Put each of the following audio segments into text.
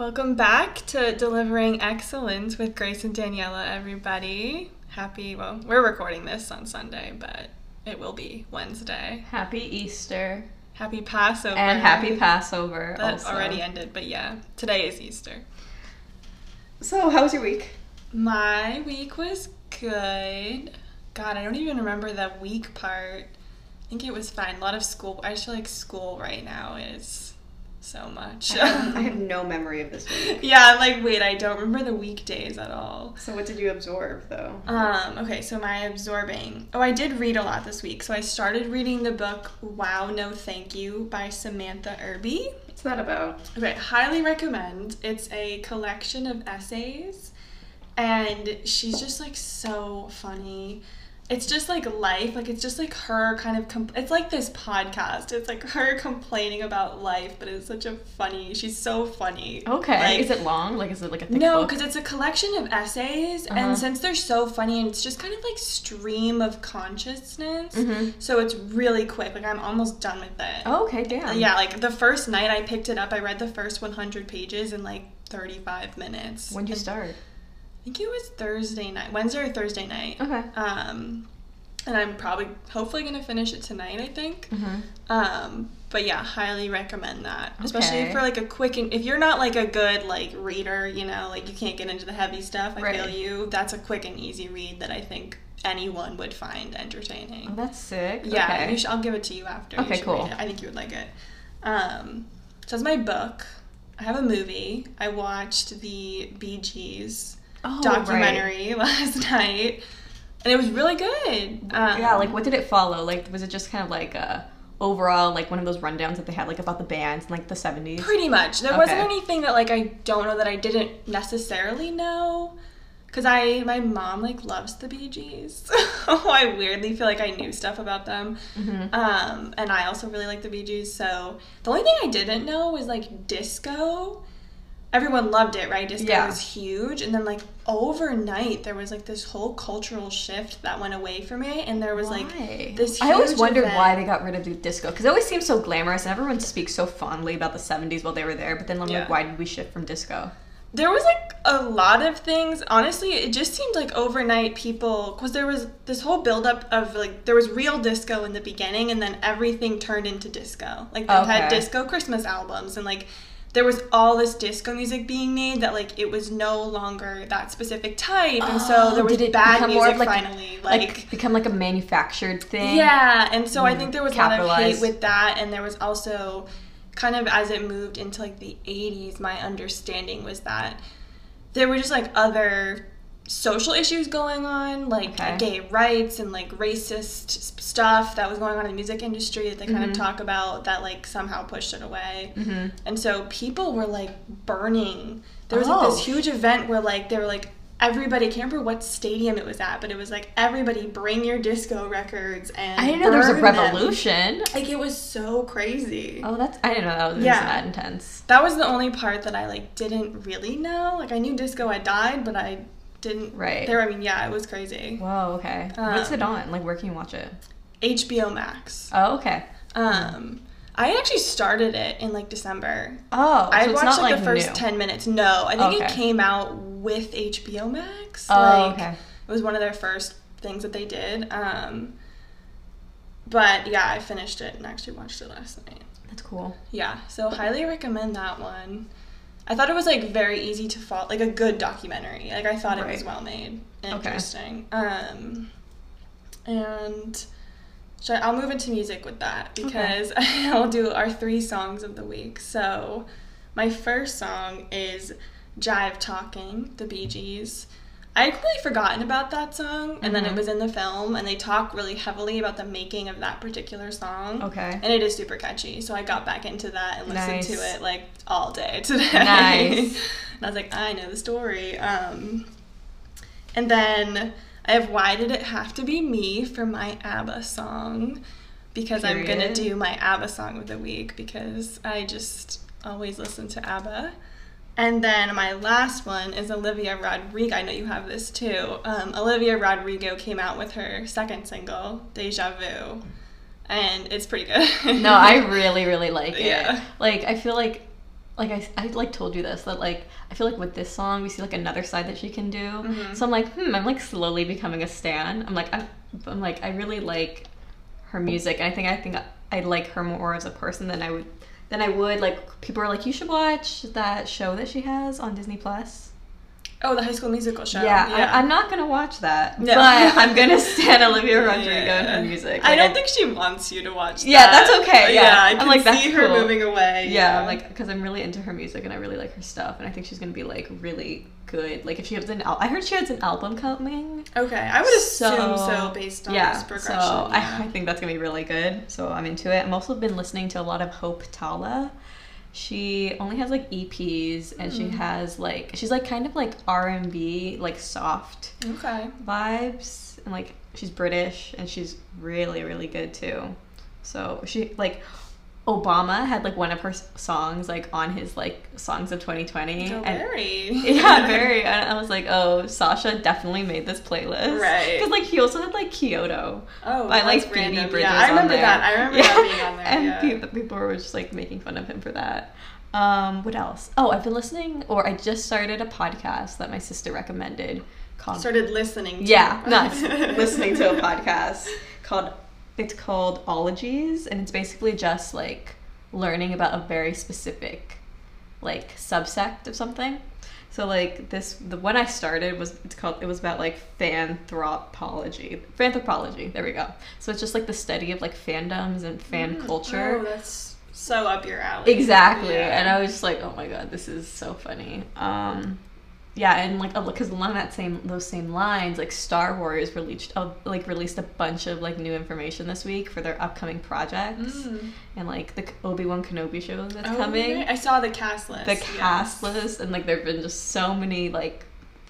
Welcome back to Delivering Excellence with Grace and Daniela, everybody. Happy, well, we're recording this on Sunday, but it will be Wednesday. Happy Easter. Happy Passover. And happy Passover. That also. already ended, but yeah, today is Easter. So, how was your week? My week was good. God, I don't even remember the week part. I think it was fine. A lot of school. I just feel like school right now is so much. I have, I have no memory of this week. yeah, I'm like, wait, I don't remember the weekdays at all. So what did you absorb though? Um, okay, so my absorbing. Oh, I did read a lot this week. So I started reading the book Wow No Thank You by Samantha Irby. What's that about? Okay, highly recommend. It's a collection of essays and she's just like so funny. It's just like life, like it's just like her kind of comp- it's like this podcast. It's like her complaining about life, but it's such a funny. She's so funny. Okay. Like, is it long? Like, is it like a thick no, because it's a collection of essays, Uh-huh. and since they're so funny, and it's just kind of like stream of consciousness, Mhm. so it's really quick. Like I'm almost done with it. Oh, okay, damn. Yeah, like the first night I picked it up, I read the first 100 pages in like 35 minutes. When'd you And start? I think it was Thursday night, Wednesday or Thursday night. Okay. Um, and I'm probably, hopefully, gonna finish it tonight. I think. Mm-hmm. Um, but yeah, highly recommend that, especially Okay. for like a quick. And if you're not like a good like reader, you know, like you can't get into the heavy stuff. I feel you. That's a quick and easy read that I think anyone would find Oh, entertaining. that's sick. Yeah, Okay. you should, I'll give it to you after. You Okay, should cool. read it. I think you would like it. Um, so that's my book. I have a movie. I watched the Bee Gees Oh, documentary last night, and it was really good. Um, yeah, like what did it follow? Like, was it just kind of like uh overall like one of those rundowns that they had like about the bands in like the seventies? Pretty much. There wasn't anything that like I don't know that I didn't necessarily know. Cause I my mom like loves the Bee Gees. so I weirdly feel like I knew stuff about them. Mm-hmm. Um, and I also really like the Bee Gees. So the only thing I didn't know was like disco. Everyone loved it, right? Disco Yeah. was huge, and then like overnight there was like this whole cultural shift that went away from it, and there was Why? like this. I always wondered event. why they got rid of the disco because it always seems so glamorous and everyone speaks so fondly about the seventies while they were there. But then I'm Yeah. like, why did we shift from disco? There was like a lot of things. Honestly, it just seemed like overnight people, because there was this whole buildup of like, there was real disco in the beginning, and then everything turned into disco. Like, they had disco Christmas albums, and like, there was all this disco music being made that like it was no longer that specific type, and so Oh, there was did it bad become music more of, like- finally. Like, become like a manufactured thing. yeah, and so I Mm, think there was a lot of hate capitalized. with that, and there was also kind of as it moved into like the 80s, my understanding was that there were just like other social issues going on, like Okay. gay rights and like racist stuff that was going on in the music industry that they kind Mhm. of talk about that like somehow pushed it away. Mm-hmm. And so people were like burning. There was like Oh. this huge event where like they were like everybody I can't remember what stadium it was at, but it was like everybody bring your disco records and I didn't know there was a burn them. revolution. Like it was so crazy. Oh, that's I didn't know that was Yeah. that intense. That was the only part that I like didn't really know. Like I knew disco had died, but I didn't. Right. There, I mean, yeah, it was crazy. Whoa, okay. What's it Um, on? Like, where can you watch it? HBO Max. Oh, okay. Um, I actually started it in like December. Oh, I so it's watched not like, like the first new. ten minutes. No, I think it came out with HBO Max. Oh, like, okay. It was one of their first things that they did. Um, but yeah, I finished it and actually watched it last night. That's cool. Yeah, so highly recommend that one. I thought it was like very easy to follow, like a good documentary. Like I thought it was well made, Okay. interesting. Um, and I, I'll move into music with that because I'll do our three songs of the week. So my first song is "Jive Talking," the Bee Gees. I had completely forgotten about that song, and then it Mhm. was in the film, and they talk really heavily about the making of that particular song. Okay. And it is super catchy, so I got back into that and listened to it like all day today. Nice. and I was like, I know the story. Um, and then I have "Why Did It Have to Be Me" for my ABBA song because I'm gonna do my ABBA song of the week because I just always listen to ABBA. And then my last one is Olivia Rodrigo. I know you have this too. Um, Olivia Rodrigo came out with her second single, Deja Vu, and it's pretty good. No, I really, really like it. Yeah. Like, I feel like like I, I like told you this that like I feel like with this song we see like another side that she can do. Mhm. So I'm like, hmm, I'm like slowly becoming a stan. I'm like, I'm, I'm like, I really like her music, and I think I think I like her more as a person than I would than I would like. People are like, you should watch that show that she has on Disney Plus. Oh, the High School Musical show. Yeah, I, I'm not gonna watch that, No. but I'm gonna stand Olivia Rodrigo and Yeah. her music. I don't think she wants you to watch. Yeah, that. that's okay, yeah. I I'm can like, that's see her cool. moving away. Yeah, I'm like because I'm really into her music and I really like her stuff, and I think she's gonna be like really good. Like if she has an, al- I heard she has an album coming. Okay, I would assume so, based on yeah, this progression. So I, yeah. I think that's gonna be really good. So I'm into it. I'm also been listening to a lot of Hope Tala. She only has like EPs, and she Mm. has like she's like kind of like R and B, like soft okay. vibes, and like she's British, and she's really really good too. So she like Obama had like one of her songs like on his like songs of 2020, Go and very. yeah, very. And I was like, oh, Sasha definitely made this playlist, Right. Because like he also had like Kyoto. Oh, by like Phoebe random. Bridgers. Yeah, I remember that. I remember Yeah. that being on there. and yeah. people, people were just like making fun of him for that. Um, what else? Oh, I've been listening, or I just started a podcast that my sister recommended called. started listening. To yeah, not listening to a podcast called. It's called Ologies, and it's basically just like learning about a very specific, like subsect of something. So like this, the one I started was it's called it was about like fanthropology, fanthropology. There we go. So it's just like the study of like fandoms and fan Mm, culture. Oh, that's so up your alley. Exactly. Yeah. And I was just like, oh my god, this is so funny. Um, yeah, and like because along that same those same lines, like Star Wars released uh, like released a bunch of like new information this week for their upcoming projects Mm. and like the Obi Wan Kenobi show that's Oh, coming right. I saw the cast list. the yes. cast list and like there've been just so many like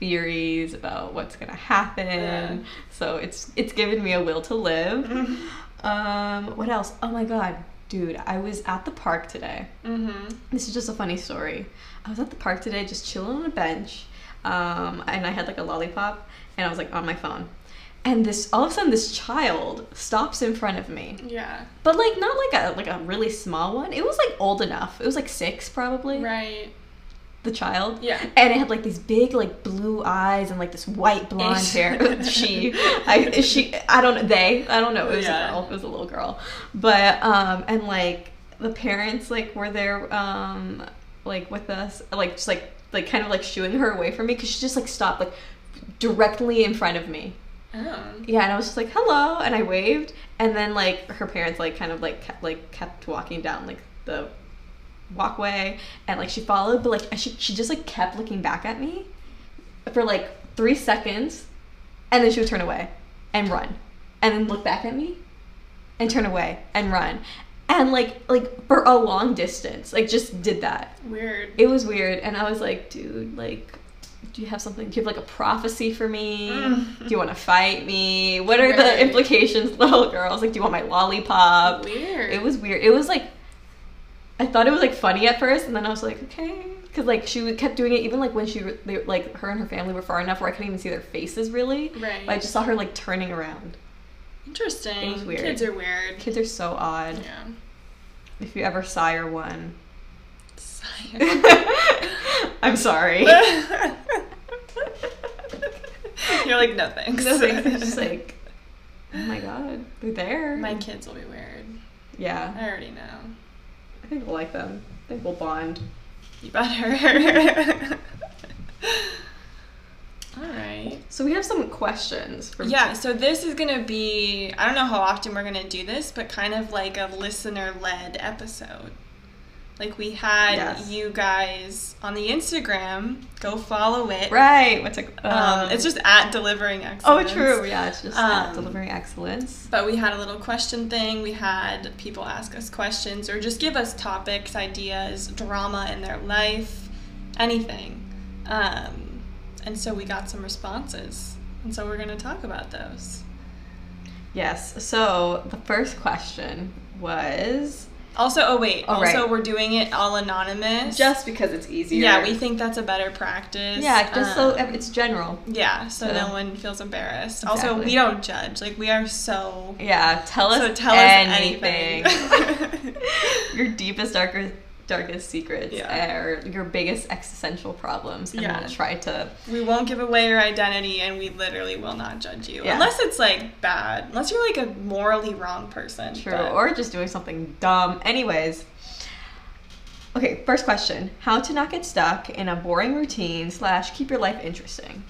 theories about what's gonna happen Yeah. so it's it's given me a will to live Mm-hmm. um what else oh my god dude i was at the park today Mm-hmm. this is just a funny story i was at the park today just chilling on a bench um and i had like a lollipop and i was like on my phone and this all of a sudden this child stops in front of me Yeah. but like not like a like a really small one it was like old enough it was like six probably Right. the child. Yeah. And it had like these big like blue eyes and like this white blonde hair. she, I, she, I don't know. They, I don't know. It was Yeah. a girl. It was a little girl. But um, and like the parents like were there um like with us like just like like kind of like shooing her away from me because she just like stopped like directly in front of me. Oh. Yeah, and I was just like hello, and I waved, and then like her parents like kind of like kept, like kept walking down like the walkway, and like she followed, but like she she just like kept looking back at me for like three seconds, and then she would turn away and run, and then look back at me, and turn away and run, and like like for a long distance, like just did that. Weird. It was weird, and I was like, dude, like. Do you have something? Do you have like a prophecy for me? Mm. Do you want to fight me? What are the implications, little girls? Like, do you want my lollipop? Weird. It was weird. It was like, I thought it was like funny at first, and then I was like, okay, because like she kept doing it even like when she they, like her and her family were far enough where I couldn't even see their faces really. Right. But I just saw her like turning around. Interesting. It was weird. Kids are weird. Kids are so odd. Yeah. If you ever sire one, Science. I'm sorry. You're like, no thanks. no thanks. It's just like, oh my god, they're there. My kids will be weird. yeah, I already know. I think we'll like them. I think we'll bond. You better. All right. So we have some questions from Yeah, so this is going to be, I don't know how often we're going to do this, but kind of like a listener led episode. Like we had Yes. you guys on the Instagram, go follow it. Right. What's it? Um, it's just at delivering excellence. Oh, excellence. true. Yeah, it's just uh, Um, delivering excellence. But we had a little question thing. We had people ask us questions or just give us topics, ideas, drama in their life, anything. Um, and so we got some responses. And so we're going to talk about those. Yes. So the first question was Also, oh wait, Oh, also right. we're doing it all anonymous. Just because it's easier. yeah, we think that's a better practice. yeah, just so Um, it's general. yeah, so So- no one feels embarrassed. Also, we don't judge. Like we are so. Yeah, tell us So tell anything. us anything. Your deepest, darkest, darkest secrets Yeah. or your biggest existential problems, and Yeah. try to. We won't give away your identity and we literally will not judge you. Yeah. Unless it's like bad. Unless you're like a morally wrong person. True, but- or just doing something dumb. Anyways. Okay, first question: How to not get stuck in a boring routine slash keep your life interesting.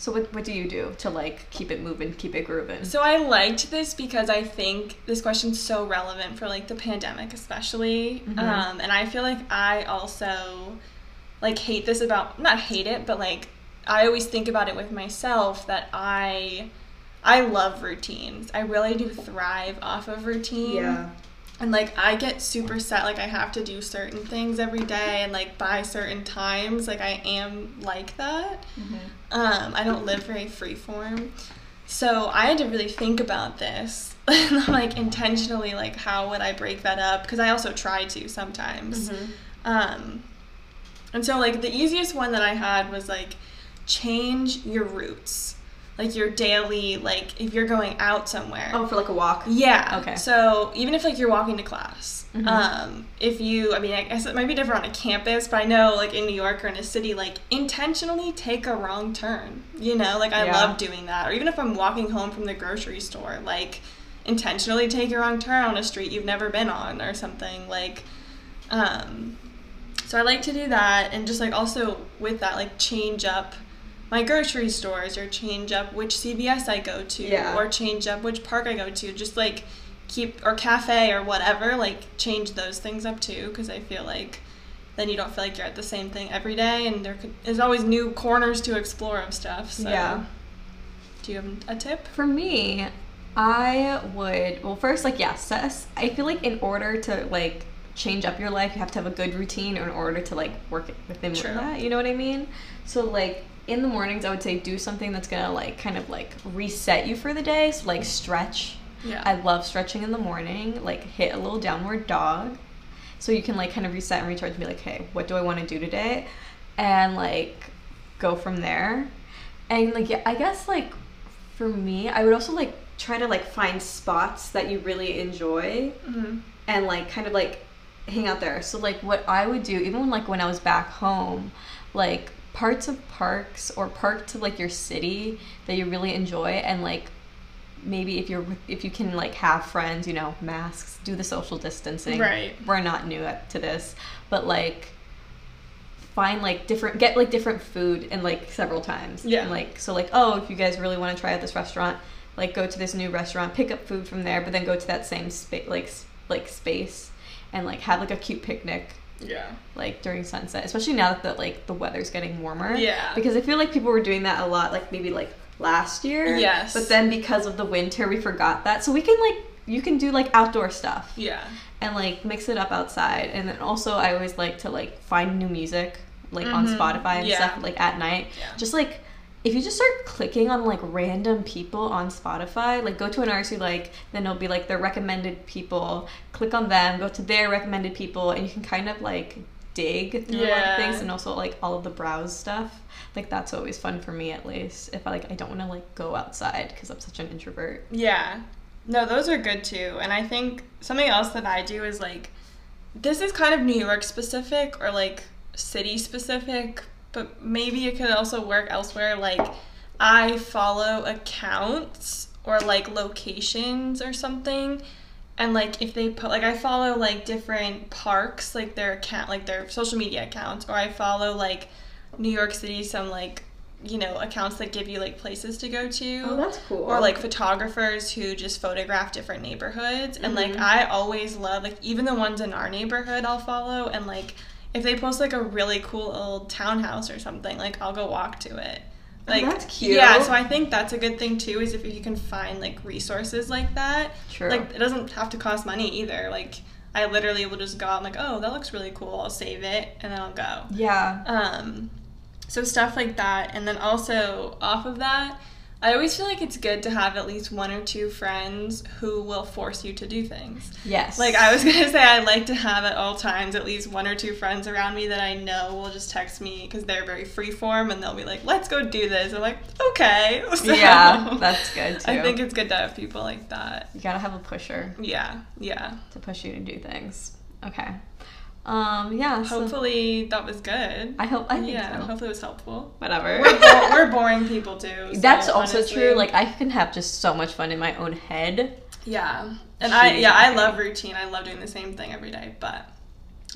So what what do you do to like keep it moving, keep it grooving? So I liked this because I think this question's so relevant for like the pandemic especially. Mhm. Um, and I feel like I also like hate this about not hate it, but like I always think about it with myself that I I love routines. I really do thrive off of routine. And like I get super set like I have to do certain things every day and like by certain times like I am like that. Um, I don't live very freeform. So I had to really think about this. like intentionally like how would I break that up because I also try to sometimes. Um and so like the easiest one that I had was like change your routes. Like your daily like if you're going out somewhere. Oh, for like a walk. Yeah. Okay. So even if like you're walking to class, Mhm. um, if you, I mean, I guess it might be different on a campus, but I know like in New York or in a city, like intentionally take a wrong turn. You know, like I Yeah. love doing that. Or even if I'm walking home from the grocery store, like intentionally take a wrong turn on a street you've never been on or something like. Um, so I like to do that, and just like also with that, like change up my grocery stores or change up which CVS I go to Yeah. or change up which park I go to. Just like keep or cafe or whatever, like change those things up too because I feel like then you don't feel like you're at the same thing every day and there could, there's always new corners to explore of stuff. So Yeah. do you have a tip? For me, I would well first like yeah, sus- I feel like in order to like change up your life, you have to have a good routine in order to like work it within True. that. You know what I mean? So like in the mornings, I would say do something that's gonna like kind of like reset you for the day. So like stretch. Yeah. I love stretching in the morning. Like hit a little downward dog, so you can like kind of reset and recharge and be like, hey, what do I want to do today, and like go from there. And like yeah, I guess like for me, I would also like try to like find spots that you really enjoy Mhm. and like kind of like hang out there. So like what I would do, even when like when I was back home, like parts of parks or parts of like your city that you really enjoy and like maybe if you're if you can like have friends, you know, masks, do the social distancing. Right. We're not new to this, but like find like different get like different food and like several times. Yeah. And like so like oh if you guys really want to try out this restaurant, like go to this new restaurant, pick up food from there, but then go to that same space like like space and like have like a cute picnic Yeah. like during sunset, especially now that the like the weather's getting warmer. Yeah. Because I feel like people were doing that a lot, like maybe like last year. Yes. But then because of the winter, we forgot that. So we can like you can do like outdoor stuff Yeah. and like mix it up outside. And then also I always like to like find new music like on Mhm. Spotify and Yeah. stuff like at night. Yeah. Just like if you just start clicking on like random people on Spotify, like go to an artist you like, then it'll be like their recommended people. Click on them, go to their recommended people, and you can kind of like dig through a lot of things and also like all of the browse stuff. Like that's always fun for me at least. If I like I don't want to like go outside because I'm such an introvert. Yeah. No, those are good too. And I think something else that I do is like this is kind of New York specific or like city specific, but maybe it could also work elsewhere. Like I follow accounts or like locations or something. And like if they put like I follow like different parks, like their account like their social media accounts, or I follow like New York City some like you know accounts that give you like places to go to Oh, that's cool. or like photographers who just photograph different neighborhoods and like Mhm. i always love like even the ones in our neighborhood i'll follow and like if they post like a really cool old townhouse or something like i'll go walk to it Oh, like that's cute. yeah so i think that's a good thing too is if you can find like resources like that True. like it doesn't have to cost money either like i literally will just go and like oh that looks really cool i'll save it and then i'll go yeah. um, so stuff like that, and then also off of that, I always feel like it's good to have at least one or two friends who will force you to do things. Yes. Like I was gonna say, I like to have at all times at least one or two friends around me that I know will just text me because they're very freeform and they'll be like, "Let's go do this." I'm like, "Okay." So, Yeah, that's good too. I think it's good to have people like that. you gotta have a pusher Yeah, yeah. to push you to do things. Okay. Um, yeah. so Hopefully that was good. I hope. I think yeah, so. hopefully it was helpful. Whatever. We're, bo- we're boring people too. so That's also honestly- true. Like I can have just so much fun in my own head. Yeah, and I Huge yeah I love routine. I love doing the same thing every day, but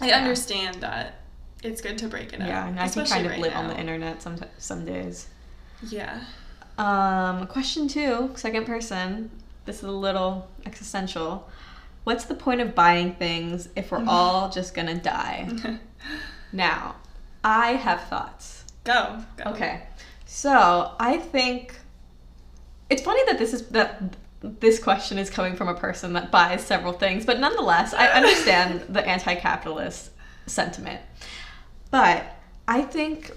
I Yeah. understand that it's good to break it up. Yeah, and I can kind of right live on the internet some some days. Yeah. Um, question two, second person. This is a little existential. What's the point of buying things if we're mm-hmm. all just gonna die? Now, I have thoughts. go. Go. Okay, so I think it's funny that this is that this question is coming from a person that buys several things, but nonetheless, I understand the anti-capitalist sentiment. But I think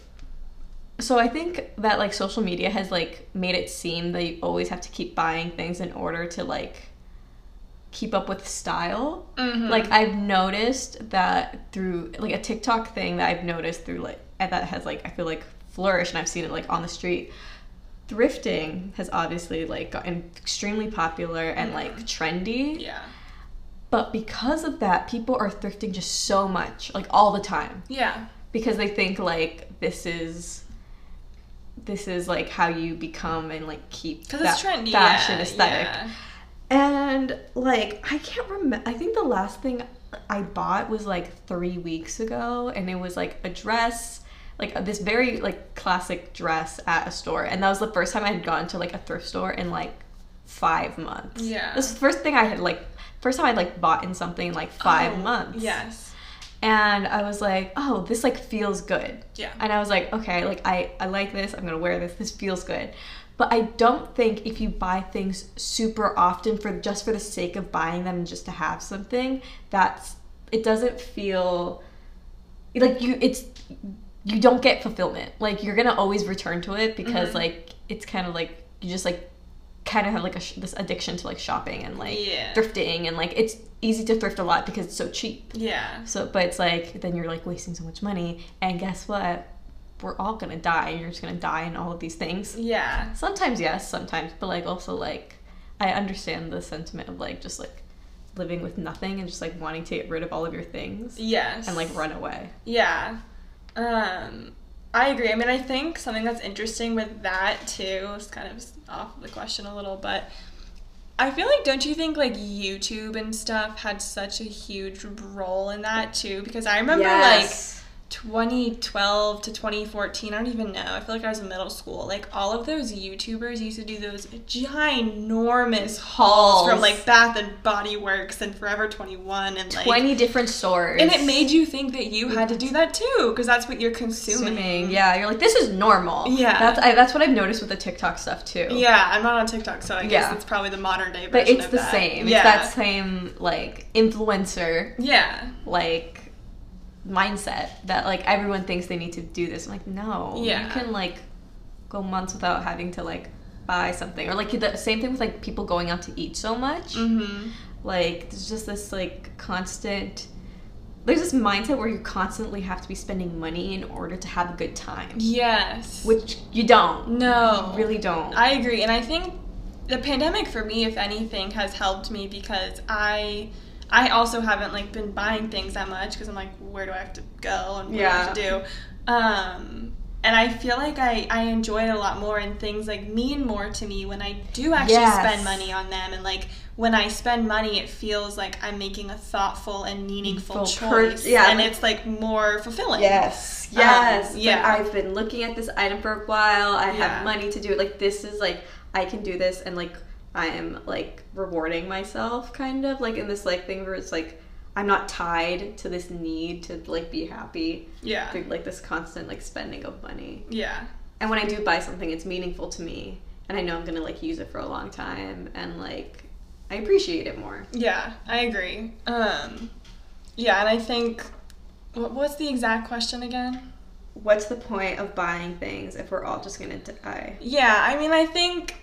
so I think that like social media has like made it seem that you always have to keep buying things in order to like keep up with style. Mhm. Like I've noticed that through like a TikTok thing that I've noticed through like that has like I feel like flourished and I've seen it like on the street. Thrifting has obviously like gotten extremely popular and like trendy. Yeah. But because of that, people are thrifting just so much, like all the time Yeah. because they think like this is this is like how you become and like keep Because that it's trendy. fashion yeah, aesthetic. Yeah. And like I can't remember I think the last thing I bought was like 3 weeks ago and it was like a dress like uh, this very like classic dress at a store and that was the first time I had gone to like a thrift store in like 5 months. Yeah. This was the first thing I had like first time I'd like bought in something in like 5 Oh, months Yes. and I was like, oh, this like feels good. Yeah. And I was like, okay, like I, I like this. I'm gonna wear this. This feels good. But I don't think if you buy things super often for just for the sake of buying them and just to have something, that's it doesn't feel like you it's you don't get fulfillment. Like you're gonna always return to it because Mhm. like it's kind of like you just like kind of have like a sh- this addiction to like shopping and like Yeah. thrifting and like it's easy to thrift a lot because it's so cheap. Yeah. So, but it's like then you're like wasting so much money, and guess what? We're all gonna die, and you're just gonna die in all of these things. Yeah. Sometimes yes, sometimes, but like also like I understand the sentiment of like just like living with nothing and just like wanting to get rid of all of your things Yes. and like run away. Yeah. Um, I agree. I mean, I think something that's interesting with that too is kind of off the question a little, but I feel like don't you think like YouTube and stuff had such a huge role in that too? Because I remember like 2012 to 2014, I don't even know. I feel like I was in middle school. Like all of those YouTubers used to do those ginormous hauls from like Bath and Body Works and Forever 21 and like twenty different stores, and it made you think that you had to do that too, because that's what you're consuming. consuming. Yeah, you're like this is normal. Yeah. that's I, that's what I've noticed with the TikTok stuff too. Yeah, I'm not on TikTok, so I guess Yeah. it's probably the modern day version but it's the that. same. Yeah. It's that same like influencer yeah. like mindset that like everyone thinks they need to do this. I'm like, no. Yeah. You can like go months without having to like buy something. Or like the same thing with like people going out to eat so much. Mm-hmm. Like there's just this like constant there's this mindset where you constantly have to be spending money in order to have a good time. Yes. Which you don't. no. You really don't. I agree, and I think the pandemic for me, if anything, has helped me because I. I also haven't like been buying things that much because I'm like, where do I have to go and what do I have to do? Um, and I feel like I, I enjoy it a lot more and things like mean more to me when I do actually Yes. spend money on them and like when I spend money it feels like I'm making a thoughtful and meaningful per- choice yeah, and like- it's like more fulfilling. Yes, Um, yes. yeah. yeah. I've been looking at this item for a while. I Yeah. have money to do it. Like this is like I can do this, and like I am like rewarding myself, kind of like in this like thing where it's like I'm not tied to this need to like be happy Yeah. through like this constant like spending of money. Yeah. And when I do buy something, it's meaningful to me, and I know I'm gonna like use it for a long time, and like I appreciate it more. Yeah, I agree. Um, yeah, and I think what what's the exact question again? What's the point of buying things if we're all just gonna die? Yeah, I mean, I think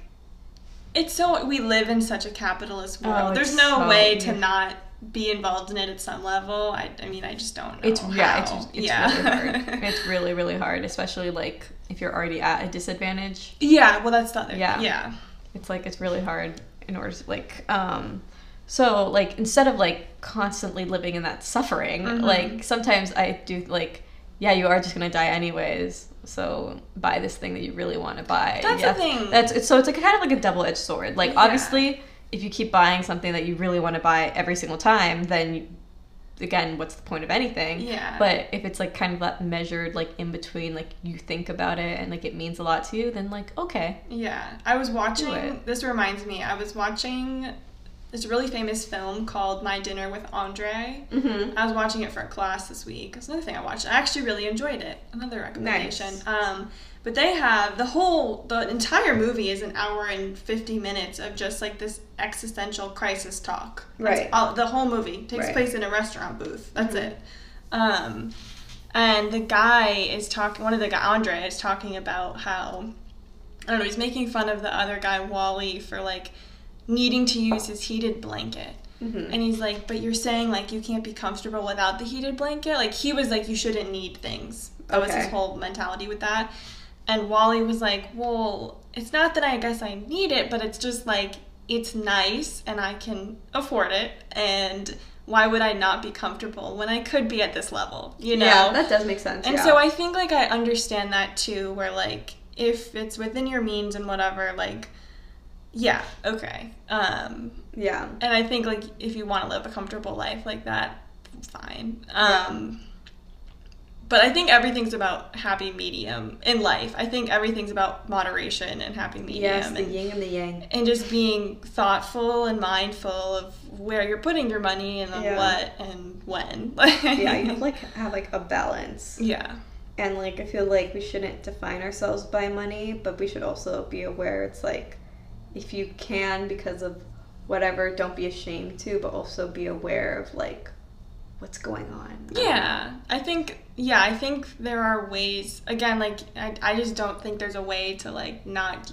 it's so we live in such a capitalist world. Oh, There's no so- way to not be involved in it at some level. I, I mean, I just don't know. It's yeah, it's, it's yeah. really hard. It's really really hard, especially like if you're already at a disadvantage. yeah, well, that's the other. Yeah. Yeah. It's like it's really hard in order to like um So like instead of like constantly living in that suffering, Mhm. like sometimes I do like, yeah, you are just gonna die anyways. So buy this thing that you really want to buy. That's yeah, the thing. That's it's so it's like kind of like a double edged sword. Like Yeah. obviously, if you keep buying something that you really want to buy every single time, then you, again, what's the point of anything? Yeah. But if it's like kind of that measured, like in between, like you think about it and like it means a lot to you, then like okay, Yeah, I was watching. This reminds me. I was watching this really famous film called My Dinner with Andre. mm-hmm. I was watching it for a class this week. It's another thing I watched. I actually really enjoyed it. Another recommendation. Nice. Um, but they have the whole, the entire movie is an hour and fifty minutes of just like this existential crisis talk. That's Right. all- the whole movie takes Right. place in a restaurant booth. That's Mhm. it. Um, and the guy is talking. One of the guy, Andre, is talking about how I don't know. He's making fun of the other guy, Wally, for like needing to use his heated blanket. Mm-hmm. And he's like, but you're saying like you can't be comfortable without the heated blanket? Like he was like, you shouldn't need things. That was his whole mentality with that. And Wally was like, well, it's not that I guess I need it, but it's just like it's nice and I can afford it. And why would I not be comfortable when I could be at this level? You know? Yeah, that does make sense. And yeah. so I think like I understand that too, where like if it's within your means and whatever, like yeah, okay. Um yeah. and I think like if you want to live a comfortable life like that, fine. Yeah. Um but I think everything's about happy medium in life. I think everything's about moderation and happy medium Yes, the and, yin and the yang. and just being thoughtful and mindful of where you're putting your money and on Yeah. what and when. Yeah, you have like have like a balance. yeah. And like I feel like we shouldn't define ourselves by money, but we should also be aware it's like if you can because of whatever, don't be ashamed to, but also be aware of like what's going on. Yeah, I think yeah, I think there are ways. Again, like I, I just don't think there's a way to like not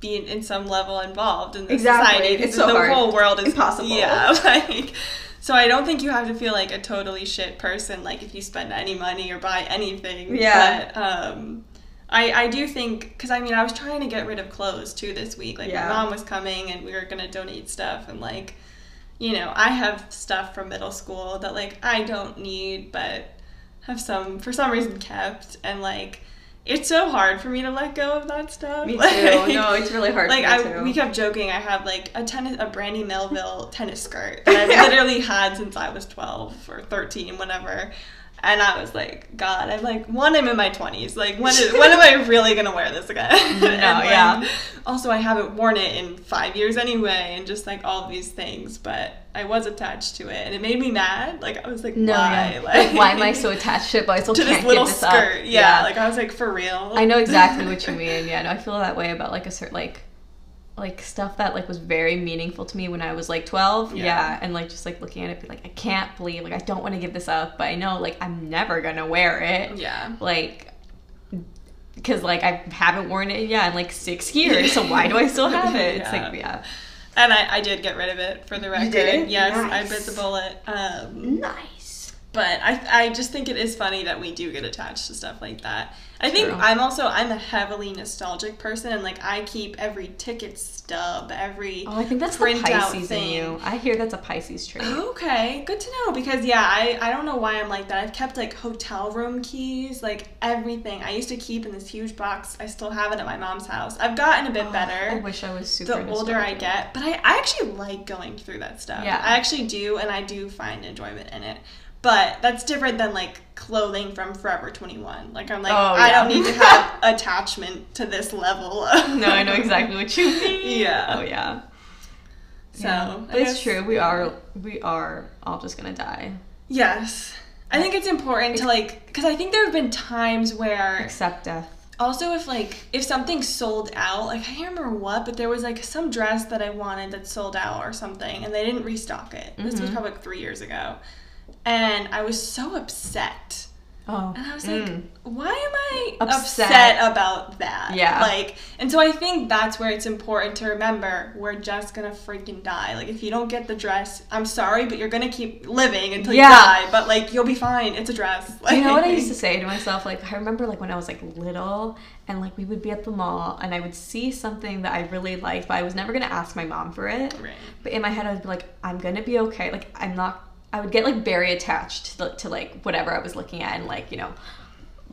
be in, in some level involved in the Exactly. society. It's so the hard. whole world is Impossible. Yeah, like so I don't think you have to feel like a totally shit person like if you spend any money or buy anything. Yeah. But um, I I do think because I mean I was trying to get rid of clothes too this week. Like Yeah. my mom was coming and we were gonna donate stuff and like you know, I have stuff from middle school that like I don't need but have some for some reason kept and like it's so hard for me to let go of that stuff. Me too. Like- no, it's really hard like I, we kept joking. I have like a tennis, a Brandy Melville tennis skirt that I've Yeah. literally had since I was twelve or thirteen, whenever. And I was like, God, I'm like, one, I'm in my twenties. Like, when is, when am I really gonna wear this again? No, And, like, yeah. Also, I haven't worn it in five years anyway, and just like all these things. But I was attached to it, and it made me mad. Like, I was like, no, why? yeah. like why am I so attached to it? But I still to can't this little this skirt? up. Yeah, like I was like, for real. I know exactly what you mean. Yeah, no, I feel that way about like a certain like like stuff that like was very meaningful to me when I was like 12. Yeah. Yeah, and like just like looking at it be like I can't believe like I don't want to give this up, but I know like I'm never going to wear it. Yeah. Like cuz like I haven't worn it yeah in like 6 years. So why do I still have it? It's like yeah. And I, I did get rid of it for the record. You did? Yes, Nice. I bit the bullet. Um, nice. But I, I just think it is funny that we do get attached to stuff like that. I think True. I'm also I'm a heavily nostalgic person, and like I keep every ticket stub, every Oh, I think that's the Pisces in you. I hear that's a Pisces trait. Okay, good to know because yeah, I, I don't know why I'm like that. I've kept like hotel room keys, like everything. I used to keep in this huge box. I still have it at my mom's house. I've gotten a bit Oh, better I wish I was super the older I get. But I, I actually like going through that stuff. Yeah. I actually do, and I do find enjoyment in it. But that's different than like clothing from Forever 21. Like, I'm like, Oh, I don't need to have attachment to this level. Of No, I know exactly what you mean. Yeah. Oh yeah. So, Yeah. But it's true. We are we are all just gonna die. Yes. I think it's important to like, because I think there have been times where Accept death. also if like if something sold out like i can't remember what but there was like some dress that i wanted that sold out or something and they didn't restock it this was Mhm. probably like three years ago and i was so upset Oh. and i was like mm. why am i Upset. upset. about that. Yeah. Like, and so I think that's where it's important to remember we're just gonna freaking die. Like, if you don't get the dress, I'm sorry, but you're gonna keep living until Yeah. you die. But like, you'll be fine. It's a dress. Like, you know what I used to say to myself? Like, I remember like when I was like little and like we would be at the mall and I would see something that I really liked, but I was never gonna ask my mom for it. Right. But in my head, I would be like, I'm gonna be okay. Like, I'm not. I would get like very attached to, to like whatever I was looking at, and like you know,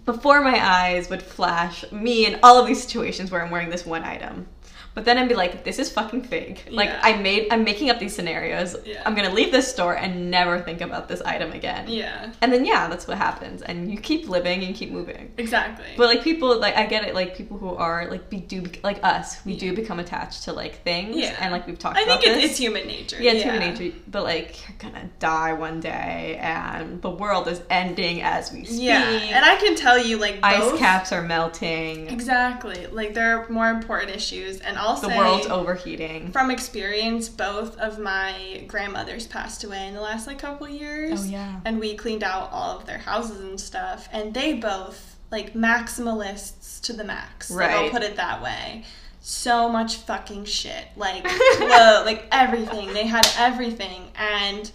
before my eyes would flash me in all of these situations where I'm wearing this one item. But then I'd be like, this is fucking fake. Like Yeah. I made, I'm making up these scenarios. Yeah. I'm gonna leave this store and never think about this item again. Yeah. And then yeah, that's what happens, and you keep living and keep moving. Exactly. But like people, like I get it. Like people who are like be do like us, we do become attached to like things, Yeah. and like we've talked I about think it's, it's human nature. Yeah, it's human nature. But like, you're gonna die one day, and the world is ending as we speak. Yeah, and I can tell you, like, ice caps are melting. Exactly. Like, there are more important issues, and I'll The say world's overheating. from experience, both of my grandmothers passed away in the last like couple years. Oh, yeah. And we cleaned out all of their houses and stuff, and they both like maximalists to the max. Like, I'll put it that way. So much fucking shit, like clothes, like everything. They had everything, and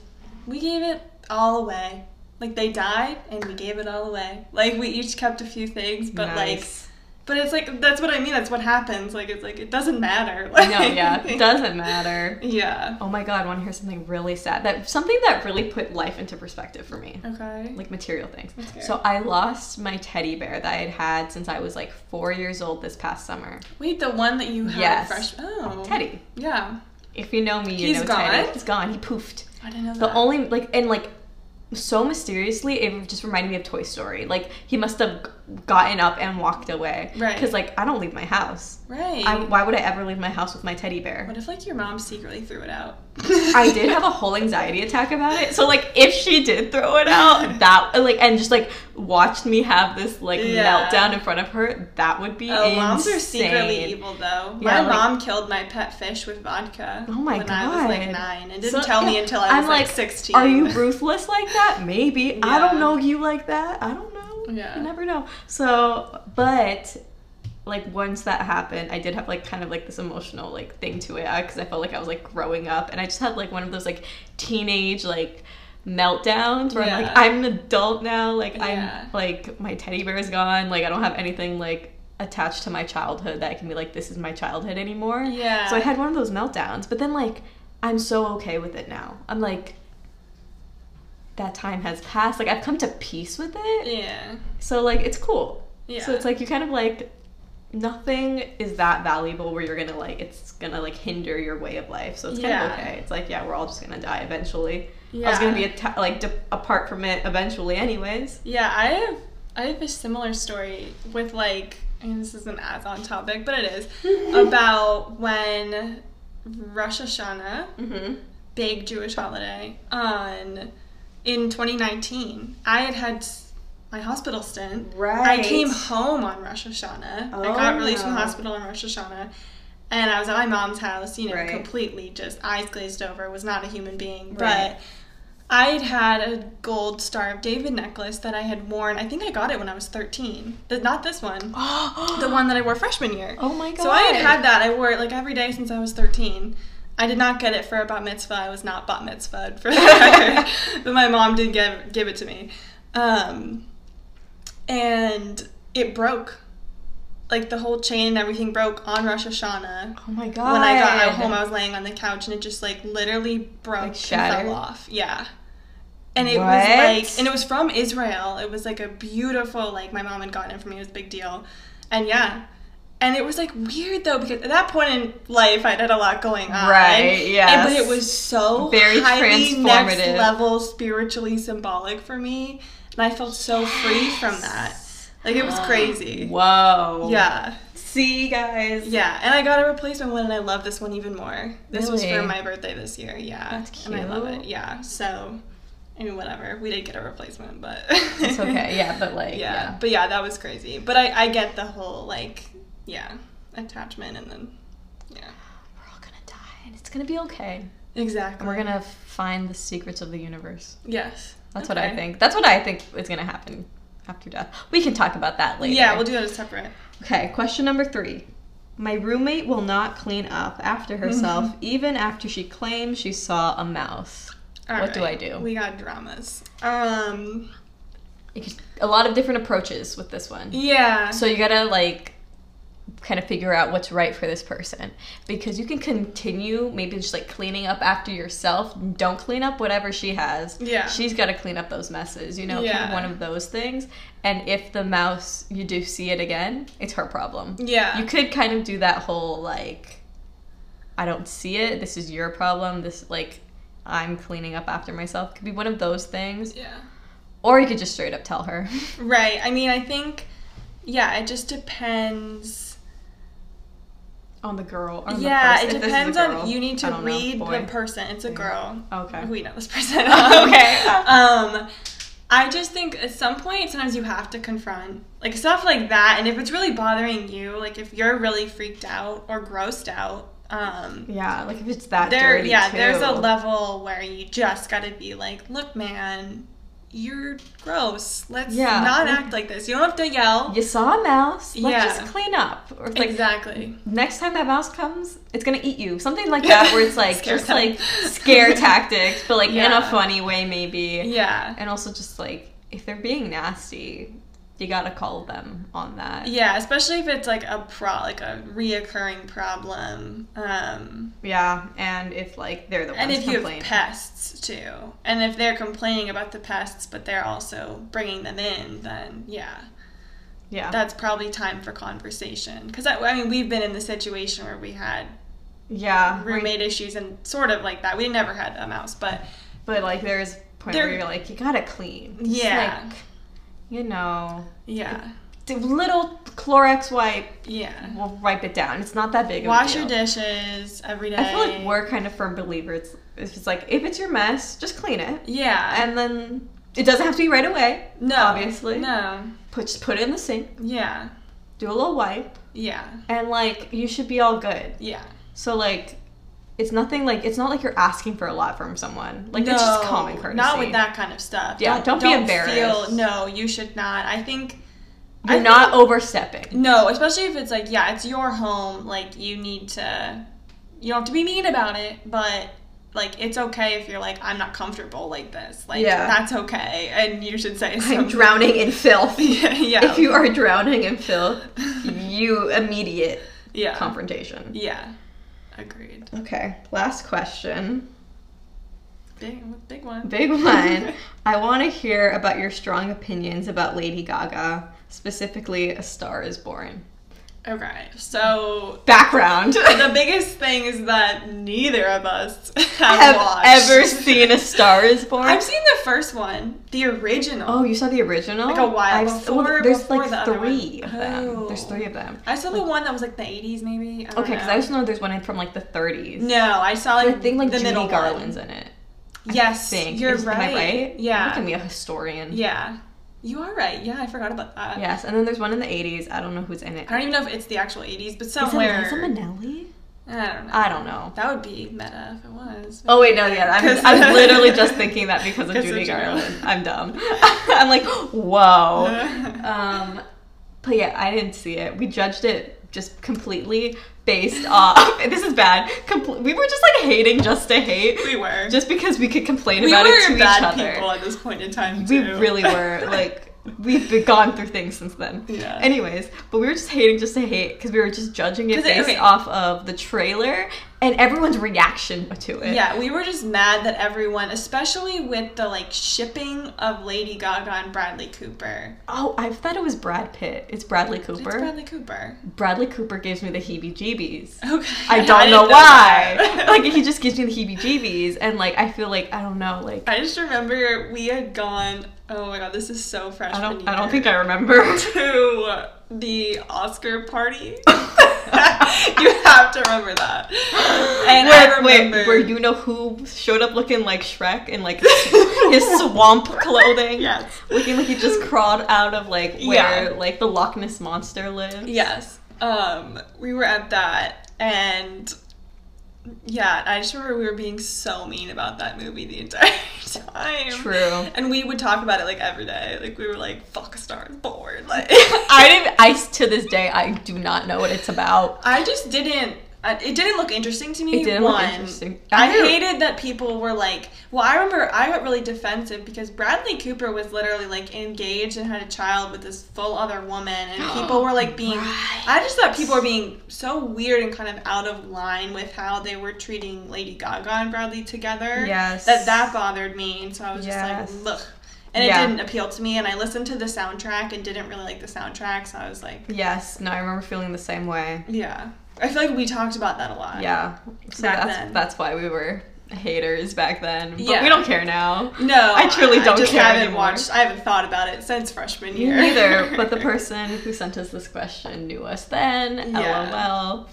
we gave it all away. Like they died, and we gave it all away. Like we each kept a few things, but like Nice. But it's like that's what I mean. That's what happens. Like it's like it doesn't matter. I know, yeah, it doesn't matter. Yeah. Oh my god, I want to hear something really sad? That something that really put life into perspective for me. Okay. Like material things. Okay. So I lost my teddy bear that I had had since I was like four years old this past summer. Wait, the one that you had Yes. fresh. Oh. Teddy. Yeah. If you know me, you He's know gone? Teddy. He's gone. He poofed. I didn't know The that. The only like and like so mysteriously, it just reminded me of Toy Story. Like he must have gotten up and walked away. Right. Because like I don't leave my house. right. I, why would I ever leave my house with my teddy bear? what if like your mom secretly threw it out? I did have a whole anxiety attack about it. So like if she did throw it out, that like and just like watched me have this like Yeah. meltdown in front of her, that would be Oh, moms are secretly evil though. Yeah, my like- mom killed my pet fish with vodka. Oh my when I was like nine, and didn't So, tell me until I was I'm like, like, sixteen. Are you ruthless like that? Maybe. I don't know you like that. I don't know. Yeah. You never know. So, but like once that happened, I did have like kind of like this emotional like thing to it uh, because I felt like I was like growing up and I just had like one of those like teenage like meltdowns where I'm like I'm an adult now like Yeah. I'm like my teddy bear is gone like I don't have anything like attached to my childhood that I can be like this is my childhood anymore Yeah. so I had one of those meltdowns but then like I'm so okay with it now I'm like that time has passed like I've come to peace with it Yeah. so like it's cool. Yeah. So it's like you kind of like nothing is that valuable where you're gonna like it's gonna like hinder your way of life. So it's kind Yeah. of okay. It's like yeah, we're all just gonna die eventually. Yeah. I was gonna be atta- like de- apart from it eventually, anyways. Yeah, I have I have a similar story with like and this isn't as on topic, but it is about when Rosh Hashanah, Mm-hmm. big Jewish holiday, on in 2019. I had had my hospital stint. Right. I came home on Rosh Hashanah. Oh, I got released from the hospital on Rosh Hashanah. And I was at my mom's house, you know, Right. completely just eyes glazed over, was not a human being. Right. But I had had a gold Star of David necklace that I had worn. I think I got it when I was 13. The, not this one. the one that I wore freshman year. Oh my god. So I had had that. I wore it like every day since I was 13. I did not get it for a bat mitzvah. I was not bat mitzvahed for the record. but my mom did give, give it to me. Um, and it broke. Like the whole chain and everything broke on Rosh Hashanah. Oh my god. When I got home, I was laying on the couch and it just like literally broke Like and fell off. Yeah. And it What? was like, and it was from Israel. It was like a beautiful, like my mom had gotten it for me. It was a big deal. And yeah. And it was like weird though because at that point in life I'd had a lot going on. Right, And- yes. but it was so Very highly next transformative. level spiritually symbolic for me. And I felt so free from that. Like it was crazy. Whoa. Yeah. See guys. Yeah, and I got a replacement one, and I love this one even more. This was for my birthday this year. Yeah, That's and I love it. Yeah, so I mean, whatever. We did get a replacement, but It's okay. Yeah, but like yeah. yeah. but yeah, that was crazy. But I, I get the whole like, yeah, attachment, and then yeah, We're all gonna die and it's gonna be okay. exactly. And we're gonna find the secrets of the universe. yes. That's what I think. That's what I think is gonna happen. after death. We can talk about that later. Yeah, we'll do that as separate. Okay, question number three. My roommate will not clean up after herself, Mm-hmm. even after she claims she saw a mouse. What do I do? We got dramas. Um, A lot of different approaches with this one. yeah. So you gotta like kind of figure out what's right for this person because you can continue maybe just like cleaning up after yourself. Don't clean up whatever she has. Yeah. She's got to clean up those messes. You know, kind of one of those things. And if the mouse you do see it again, it's her problem. yeah. You could kind of do that whole like, I don't see it. This is your problem. This like. I'm cleaning up after myself. Could be one of those things. yeah. Or you could just straight up tell her. Right. I mean, I think, yeah, it just depends. On the girl. on the yeah, person. it If this is a depends girl. on. You need to don't know, read the person. It's a girl. Okay. We know this person. Okay. um, I just think at some point, sometimes you have to confront like stuff like that, and if it's really bothering you, like if you're really freaked out or grossed out, um, Yeah, like if it's that there, dirty yeah, too. there's a level where you just gotta be like, look, man, you're gross. Let's Yeah. not act like this. You don't have to yell. You saw a mouse. Let's Yeah. just clean up. Or like exactly. next time that mouse comes, it's gonna eat you. Something like that, where it's like Scare just them. like scare tactics, but like in a funny way maybe. Yeah. And also just like if they're being nasty, you gotta call them on that. Yeah, especially if it's like a pro, like a reoccurring problem. Um, Yeah, and if like they're the ones and if you have pests too, and if they're complaining about the pests, but they're also bringing them in, then yeah, yeah. that's probably time for conversation. Because I, I mean, we've been in the situation where we had yeah. roommate issues and sort of like that. We never had a mouse, but But like there's a point where you're like, you gotta clean. Yeah. like, you know. yeah, The little Clorox wipe yeah. We'll wipe it down. It's not that big of a Wash your dishes every day. I feel like we're kind of firm believers. If it's like if it's your mess, just clean it, Yeah. and then it doesn't have to be right away. no. obviously. No. Put just put it in the sink, Yeah. do a little wipe, Yeah. and like you should be all good. Yeah. So like. It's nothing like it's not like you're asking for a lot from someone. Like it's just common courtesy. Not with that kind of stuff. Yeah, don't be embarrassed. Feel, no, you should not. I think You're I not think- overstepping. no, especially if it's like yeah, it's your home. Like you need to. You don't have to be mean about it, but like it's okay if you're like I'm not comfortable like this. Like Yeah. that's okay, and you should say I'm drowning in filth. yeah, yeah. If you are drowning in filth, you immediate yeah, confrontation. yeah, agreed. Okay, last question. Big, big one. Big one. I want to hear about your strong opinions about Lady Gaga, specifically A Star is Born. Okay, so Background. the biggest thing is that neither of us have, Have watched. ever seen A Star is Born? I've seen the first one, the original. Oh, you saw the original? Like a while I've- before- well, there's before like the three of them. Oh. There's Oh. three of them. I saw the one that was like the 80s, maybe. I Okay, because. I just know there's one from like the 30s. No, I saw I like think like the Judy middle Garland's one. in it. Yes, I think. you're right. Am I right? Yeah, at me, a historian. yeah, you are right. Yeah, I forgot about that. Yes, and then there's one in the 80s. I don't know who's in it. I don't even know if it's the actual 80s, but somewhere. Is it somewhere. Liza Minnelli? I don't know. I don't know. That would be meta if it was. Oh wait, no, yeah, I'm, I'm literally just thinking that because of Because of Judy Judy Garland. I'm dumb. I'm like, whoa. Um, but yeah, I didn't see it. We judged it just completely based off. This is bad. Compl- we were just like hating just to hate, we were. just because we could complain we about it to each other. We were bad people at this point in time. We really were like. We've been gone through things since then. Yeah. Anyways, but we were just hating just to hate because we were just judging it- based okay. off of the trailer and everyone's reaction to it. Yeah, we were just mad that everyone, especially with the like shipping of Lady Gaga and Bradley Cooper. Oh, I thought it was Brad Pitt. It's Bradley It's Cooper. Bradley Cooper. Bradley Cooper gives me the heebie-jeebies. Okay. I don't didn't know why. like he just gives me the heebie-jeebies, and like I feel like I don't know. Like I just remember we had gone. Oh my god, this is so fresh. I don't. I don't think I remember. to the Oscar party. you have to remember that. And where, I remember. wait, where you know who showed up looking like Shrek in like his swamp clothing, Yes. looking like he just crawled out of like where Yeah. like the Loch Ness monster lives. Yes. Um, we were at that, and Yeah, I just remember we were being so mean about that movie the entire time. True. And we would talk about it like every day. Like we were like, "Fuck, a Star is Born." Like I didn't. I to this day I do not know what it's about. I just didn't. I- It didn't look interesting to me. It didn't look one. interesting. I I hated that people were like. Well, I remember I got really defensive because Bradley Cooper was literally like engaged and had a child with this full other woman, and people were like being. Right. I just thought people were being so weird and kind of out of line with how they were treating Lady Gaga and Bradley together. Yes. That that bothered me, and so I was Yes. just like, look. And Yeah. it didn't appeal to me, and I listened to the soundtrack and didn't really like the soundtrack, so I was like, Yes. No, I remember feeling the same way. yeah. I feel like we talked about that a lot. Yeah. So Back that's then. that's why we were haters back then. But Yeah. we don't care now. No, I truly don't just care haven't anymore. watched. I haven't thought about it since freshman Me year. neither. But the person who sent us this question knew us then. Yeah. LOL.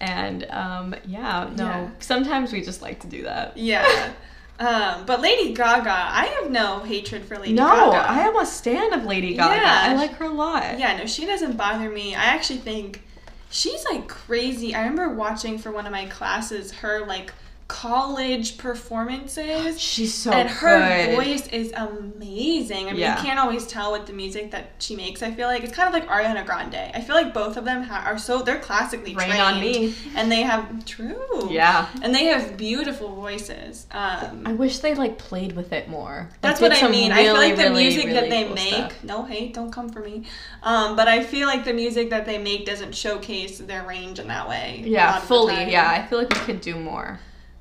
And um, yeah, no. Yeah. Sometimes we just like to do that. yeah. Um, but Lady Gaga, I have no hatred for Lady no, Gaga. No, I am a stan of Lady Gaga. Yeah. I like her a lot. Yeah, no, she doesn't bother me. I actually think she's like crazy. I remember watching for one of my classes her like college performances. She's so and her good. voice is amazing. I mean, Yeah. you can't always tell with the music that she makes. I feel like it's kind of like Ariana Grande. I feel like both of them ha- are so they're classically Rain trained, on me. and they have true. Yeah. and they have beautiful voices. Um, I wish they like played with it more. Like, that's what I mean. I feel like the really, music that they cool make, stuff. no hate, don't come for me. Um, but I feel like the music that they make doesn't showcase their range in that way. Yeah, fully. Yeah, I feel like we could do more.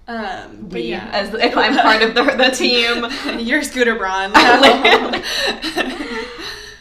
Um, but We, yeah, as if I'm part of the, the team. You're Scooter Braun.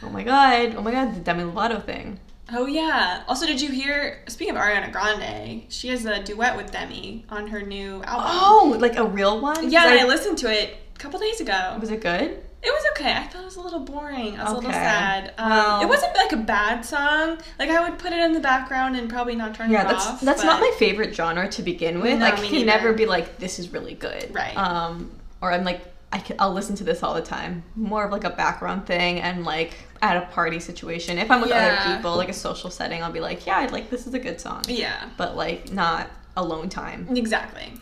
Oh my god! Oh my god! The Demi Lovato thing. oh yeah. Also, did you hear? Speaking of Ariana Grande, she has a duet with Demi on her new album. Oh, like a real one? Yeah, I- I listened to it a couple days ago. was it good? It was okay. I thought it was a little boring. I was a little sad. Um, Well- it wasn't like a bad song. Like I would put it in the background and probably not turn Yeah, it that's off. that's not my favorite genre to begin with. No, I can neither. never be like, this is really good. Right. Um, or I'm like, I can, I'll listen to this all the time. More of like a background thing and like at a party situation. If I'm with Yeah. other people, like a social setting, I'll be like, yeah, I'd like this is a good song. Yeah. But like not alone time. Exactly.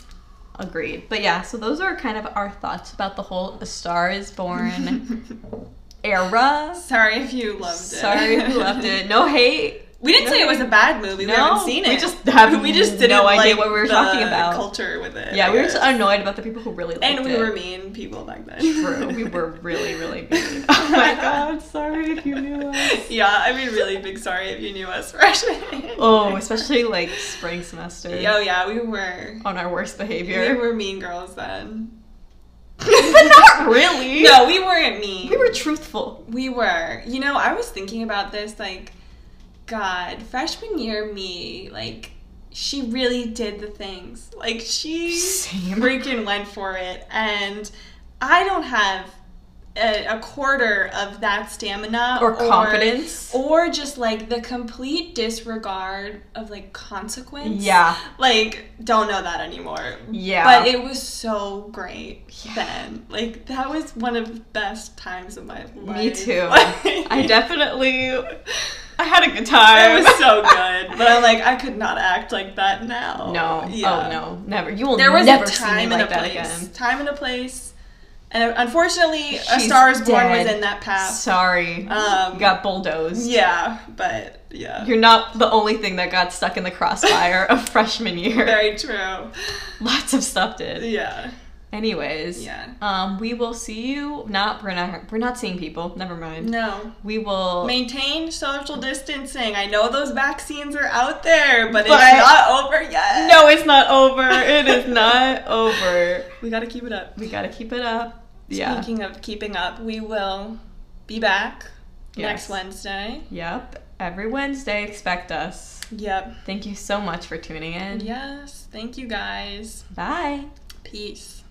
Agreed. But yeah, so those are kind of our thoughts about the whole A Star Is Born era. Sorry if you loved it. Sorry who loved it. No hate. We didn't No say it was a bad movie. we No, haven't seen it. we just have we just didn't no idea like what we were talking about. Culture with it. Yeah, I we were just annoyed about the people who really liked it. and we it. were mean people back then. True, we were really, really mean. Oh my god, sorry if you knew us. Yeah, I mean, really big sorry if you knew us freshmen. Oh, especially like spring semester. Oh yeah, we were. On our worst behavior. We were mean girls then. but not really. No, we weren't mean. We were truthful. We were. You know, I was thinking about this, like, God, freshman year me, like, she really did the things. Like, she Same. freaking went for it. And I don't have a, a quarter of that stamina Or confidence. Or just, like, the complete disregard of, like, consequence. Yeah. Like, don't know that anymore. Yeah. But it was so great Yeah. then. Like that was one of the best times of my life. Me too. Like, I definitely I had a good time. It was so good, but I'm like I could not act like that now. No. Yeah. Oh no. Never. You will There was never a see me time and like a that place. again. Time and a place. And unfortunately, A Star is Born was in that path. Sorry. Um, you got bulldozed. Yeah, but yeah. You're not the only thing that got stuck in the crossfire of freshman year. Very true. Lots of stuff did. Yeah. Anyways, Yeah. um, we will see you. Not we're not we're not seeing people. Never mind. No. We will. Maintain social distancing. I know those vaccines are out there, but, But- it's not over yet. no, it's not over. It is not over. We gotta keep it up. We gotta keep it up. Yeah. Speaking of keeping up, we will be back Yes. next Wednesday. Yep. Every Wednesday, expect us. Yep. Thank you so much for tuning in. Yes. Thank you guys. Bye. Peace.